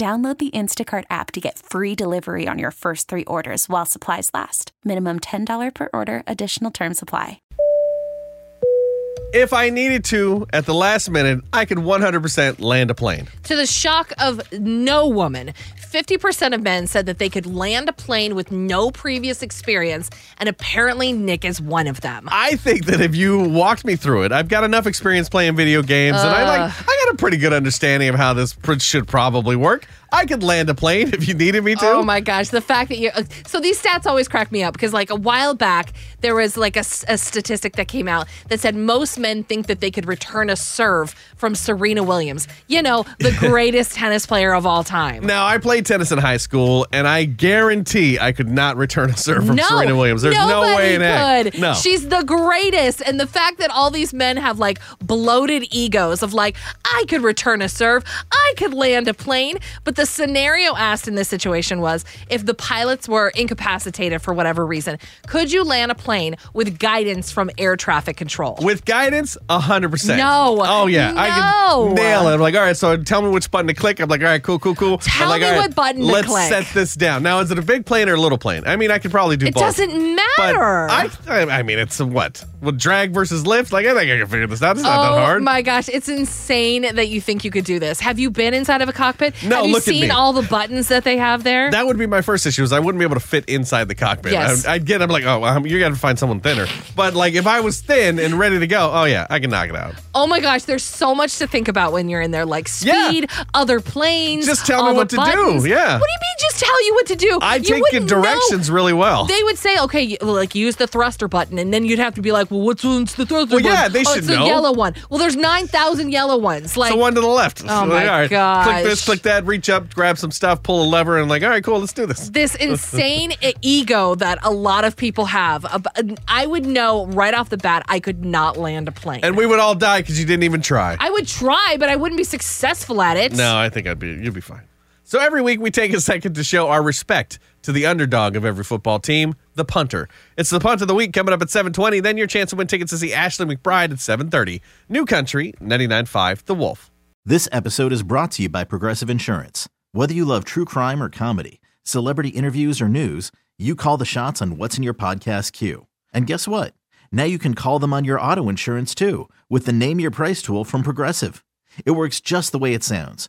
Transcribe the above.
Download the Instacart app to get free delivery on your first three orders while supplies last. Minimum $10 per order, additional term supply. If I needed to at the last minute, I could 100% land a plane. To the shock of no woman, 50% of men said that they could land a plane with no previous experience, and apparently Nick is one of them. I think that if you walked me through it, I've got enough experience playing video games, and I like I got a pretty good understanding of how this should probably work. I could land a plane if you needed me to. Oh my gosh, the fact that you. So these stats always crack me up because, like, a while back, there was like a statistic that came out that said most men think that they could return a serve from Serena Williams. You know, the greatest tennis player of all time. Now, I played tennis in high school, and I guarantee I could not return a serve from no, Serena Williams. There's no way in heck. could. No. She's the greatest. And the fact that all these men have like bloated egos of like, I could return a serve, I could land a plane. But the scenario asked in this situation was if the pilots were incapacitated for whatever reason, could you land a plane with guidance from air traffic control? With guidance, 100%. No. Oh, yeah. I No. can nail it. I'm like, all right, so tell me which button to click. I'm like, all right, cool, cool, cool. Tell I'm like, me all right, what button to let's click. set this down. Now, is it a big plane or a little plane? I mean, I could probably do it both. It doesn't matter. I, I I mean, it's what? Well, drag versus lift? Like, I think I can figure this out. It's not oh that hard. Oh, my gosh, it's insane that you think you could do this. Have you been inside of a cockpit? No, Have you look at seen me. all the buttons that they have there? That would be my first issue. Is I wouldn't be able to fit inside the cockpit. Yes. I, I'd get. I'm like, oh, um, well, you're gonna find someone thinner. But like, if I was thin and ready to go, oh yeah, I can knock it out. Oh my gosh, there's so much to think about when you're in there, like Yeah. speed, other planes. Just tell me what to do, yeah. What do you mean? Just tell you what to do? I You take directions know. really well. They would say, okay, like use the thruster button, and then you'd have to be like, well, what's one's the thruster Well, button? yeah, they oh, should it's the yellow one. Well, there's nine thousand yellow ones. Like, so one to the left. Oh So, my like, all right, gosh. Click this, click that, reach up, grab some stuff, pull a lever, and like, all right, cool, let's do this. this insane ego that a lot of people have. Uh, I would know right off the bat I could not land a plane. And we would all die because you didn't even try. I would try, but I wouldn't be successful at it. No, I think I'd be. You'd be fine. So every week we take a second to show our respect to the underdog of every football team, the punter. It's the punt of the week coming up at 7:20. Then your chance to win tickets to see Ashley McBryde at 7:30. New Country 99.5 The Wolf. This episode is brought to you by Progressive Insurance. Whether you love true crime or comedy, celebrity interviews or news, you call the shots on what's in your podcast queue. And guess what? Now you can call them on your auto insurance too with the Name Your Price tool from Progressive. It works just the way it sounds.